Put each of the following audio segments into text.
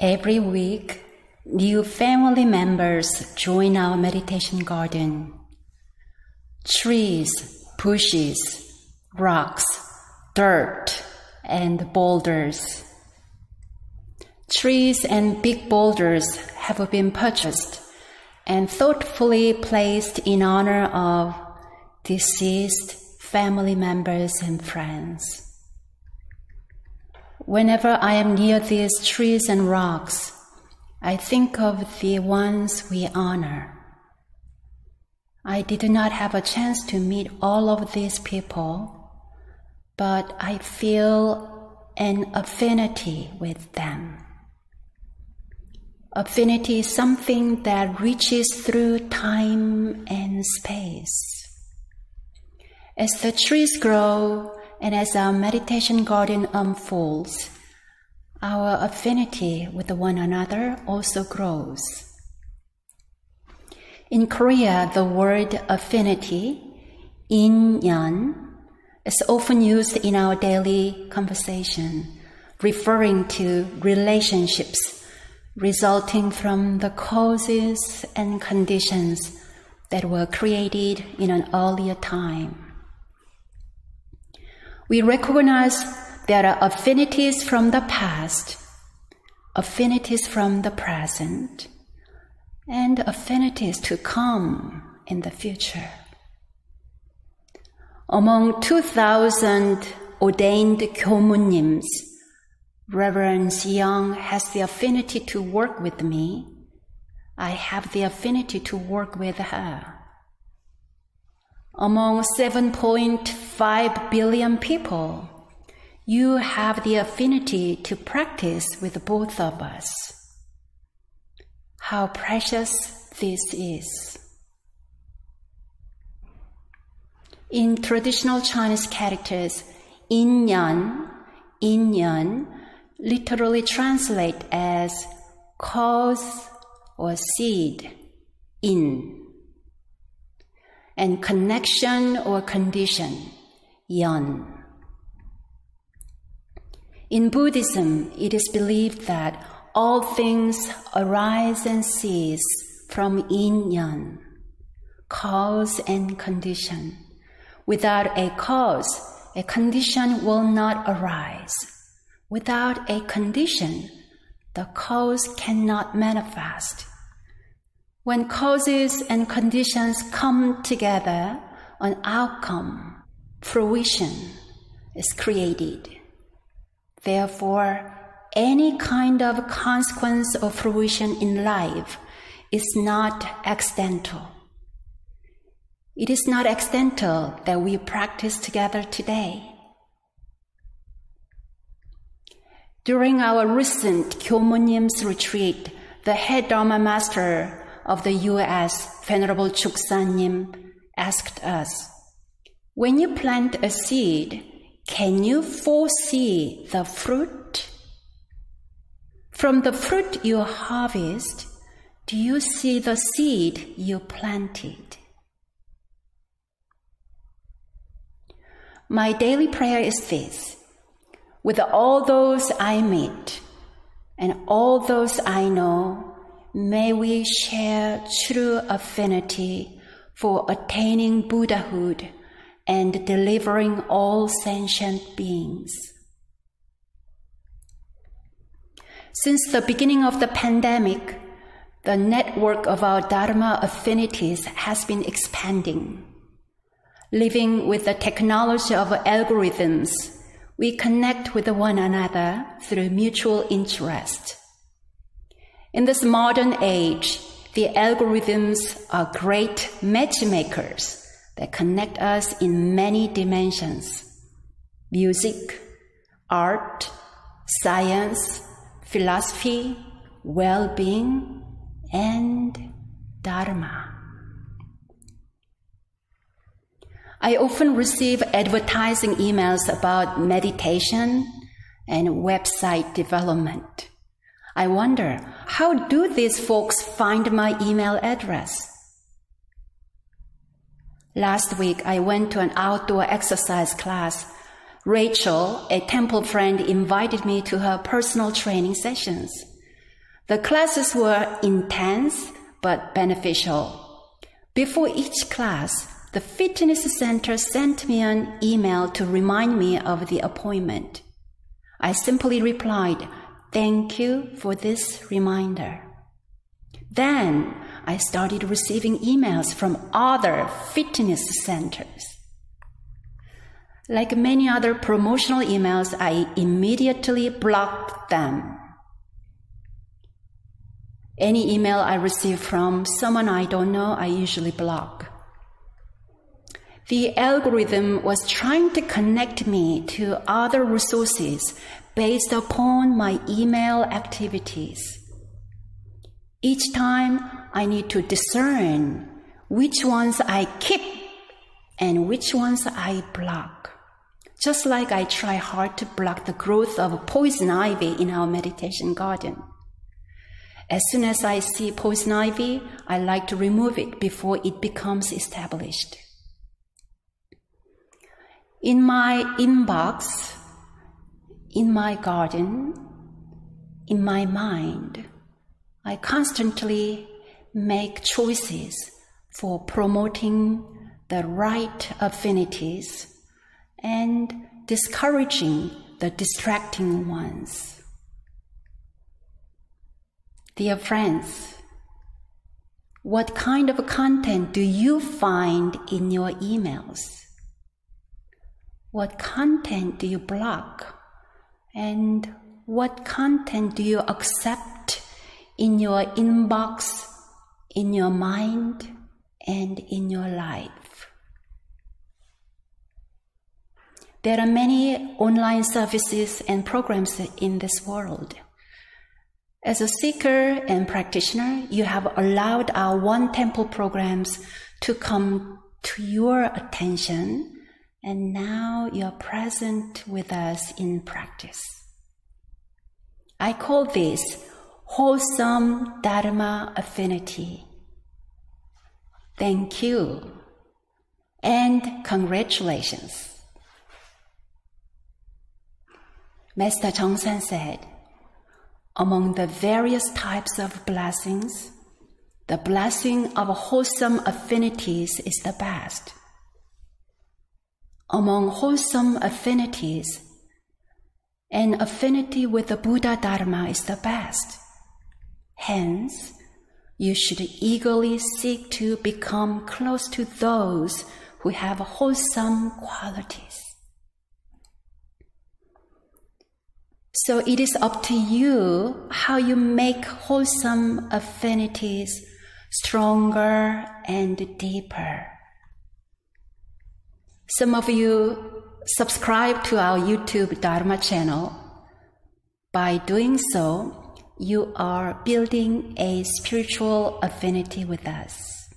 Every week, new family members join our meditation garden. Trees, bushes, rocks, dirt, and boulders. Trees and big boulders have been purchased and thoughtfully placed in honor of deceased family members and friends. Whenever I am near these trees and rocks, I think of the ones we honor. I did not have a chance to meet all of these people, but I feel an affinity with them. Affinity is something that reaches through time and space. As the trees grow, and as our meditation garden unfolds, our affinity with one another also grows. In Korea, the word affinity, inyan, is often used in our daily conversation, referring to relationships resulting from the causes and conditions that were created in an earlier time. We recognize there are affinities from the past, affinities from the present, and affinities to come in the future. Among 2,000 ordained Kyomunims, Reverend Young has the affinity to work with me. I have the affinity to work with her. Among 7.5 billion people, you have the affinity to practice with both of us. How precious this is. In traditional Chinese characters, inyan, inyan literally translate as cause or seed, in and connection or condition, yan. In Buddhism, it is believed that all things arise and cease from yin yang, cause and condition. Without a cause, a condition will not arise. Without a condition, the cause cannot manifest. When causes and conditions come together, an outcome, fruition, is created. Therefore, any kind of consequence or fruition in life is not accidental. It is not accidental that we practice together today. During our recent Kyomunim's retreat, the head Dharma master of the U.S., Venerable Chuksanim, asked us, When you plant a seed, can you foresee the fruit? From the fruit you harvest, do you see the seed you planted? My daily prayer is this with all those I meet and all those I know, may we share true affinity for attaining Buddhahood and delivering all sentient beings. Since the beginning of the pandemic, the network of our Dharma affinities has been expanding. Living with the technology of algorithms, we connect with one another through mutual interest. In this modern age, the algorithms are great matchmakers that connect us in many dimensions music, art, science, philosophy, well being, and Dharma. I often receive advertising emails about meditation and website development. I wonder, how do these folks find my email address? Last week, I went to an outdoor exercise class. Rachel, a temple friend, invited me to her personal training sessions. The classes were intense but beneficial. Before each class, the fitness center sent me an email to remind me of the appointment. I simply replied, Thank you for this reminder. Then I started receiving emails from other fitness centers. Like many other promotional emails, I immediately blocked them. Any email I receive from someone I don't know, I usually block. The algorithm was trying to connect me to other resources based upon my email activities. Each time I need to discern which ones I keep and which ones I block. Just like I try hard to block the growth of poison ivy in our meditation garden. As soon as I see poison ivy, I like to remove it before it becomes established. In my inbox, in my garden, in my mind, I constantly make choices for promoting the right affinities and discouraging the distracting ones. Dear friends, what kind of content do you find in your emails? What content do you block? And what content do you accept in your inbox, in your mind, and in your life? There are many online services and programs in this world. As a seeker and practitioner, you have allowed our One Temple programs to come to your attention, and now you're present with us in practice. I call this wholesome Dharma affinity. Thank you and congratulations. Master Chongsan said, among the various types of blessings, the blessing of wholesome affinities is the best. Among wholesome affinities, an affinity with the Buddha Dharma is the best. Hence, you should eagerly seek to become close to those who have wholesome qualities. So it is up to you how you make wholesome affinities stronger and deeper. Some of you subscribe to our YouTube Dharma channel. By doing so, you are building a spiritual affinity with us.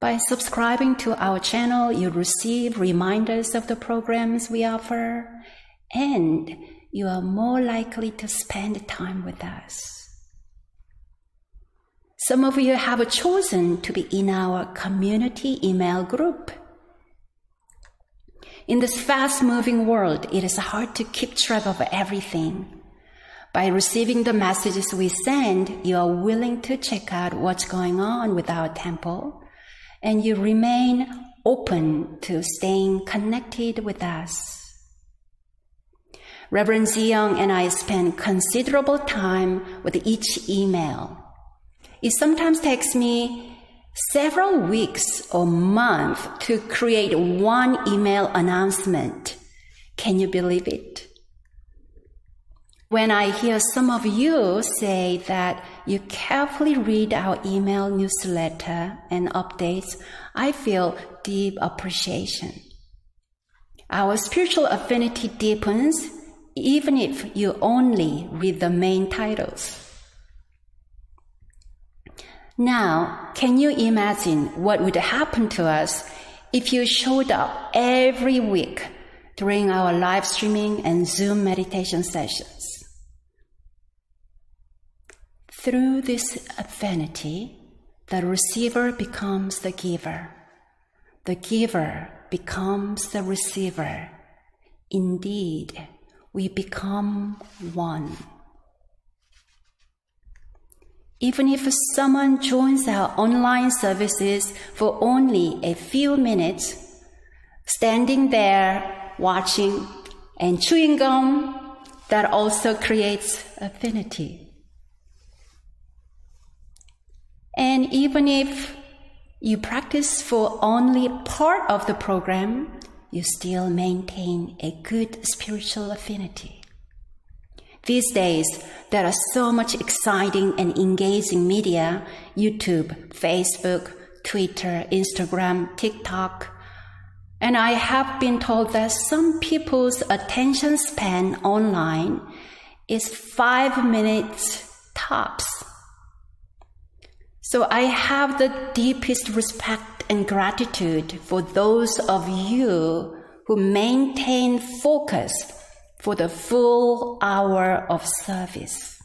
By subscribing to our channel, you receive reminders of the programs we offer and you are more likely to spend time with us. Some of you have chosen to be in our community email group. In this fast moving world, it is hard to keep track of everything. By receiving the messages we send, you are willing to check out what's going on with our temple, and you remain open to staying connected with us. Reverend Ziyang and I spend considerable time with each email. It sometimes takes me several weeks or months to create one email announcement. Can you believe it? When I hear some of you say that you carefully read our email newsletter and updates, I feel deep appreciation. Our spiritual affinity deepens even if you only read the main titles. Now, can you imagine what would happen to us if you showed up every week during our live streaming and Zoom meditation sessions? Through this affinity, the receiver becomes the giver. The giver becomes the receiver. Indeed, we become one. Even if someone joins our online services for only a few minutes, standing there watching and chewing gum, that also creates affinity. And even if you practice for only part of the program, you still maintain a good spiritual affinity. These days, there are so much exciting and engaging media YouTube, Facebook, Twitter, Instagram, TikTok. And I have been told that some people's attention span online is five minutes tops. So I have the deepest respect and gratitude for those of you who maintain focus for the full hour of service.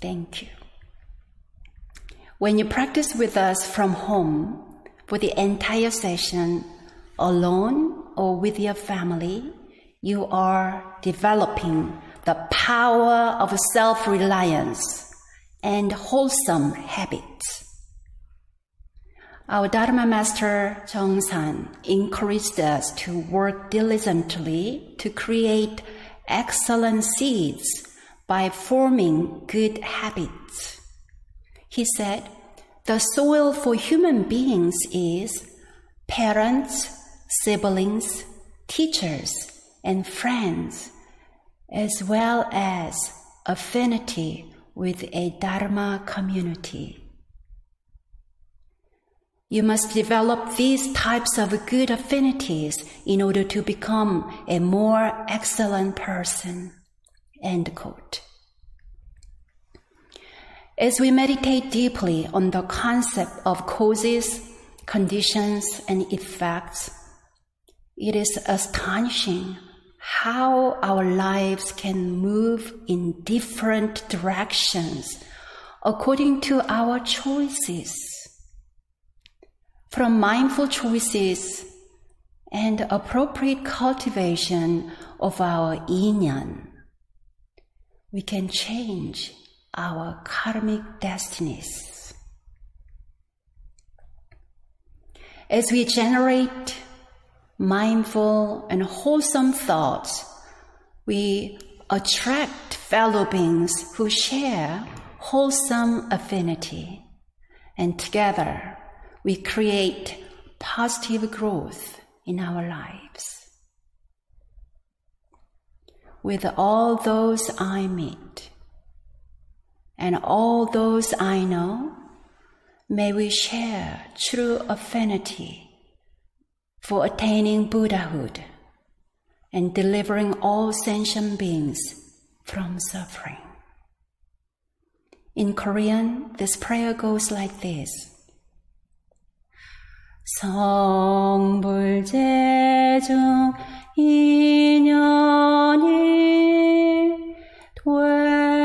Thank you. When you practice with us from home for the entire session, alone or with your family, you are developing the power of self reliance and wholesome habits. Our Dharma Master Chong San encouraged us to work diligently to create excellent seeds by forming good habits. He said, the soil for human beings is parents, siblings, teachers, and friends as well as affinity with a Dharma community. You must develop these types of good affinities in order to become a more excellent person. End quote. As we meditate deeply on the concept of causes, conditions, and effects, it is astonishing how our lives can move in different directions according to our choices. From mindful choices and appropriate cultivation of our inyan, we can change our karmic destinies. As we generate mindful and wholesome thoughts, we attract fellow beings who share wholesome affinity. And together, we create positive growth in our lives. With all those I meet and all those I know, may we share true affinity for attaining Buddhahood and delivering all sentient beings from suffering. In Korean, this prayer goes like this. 성불제중 인연이 되어지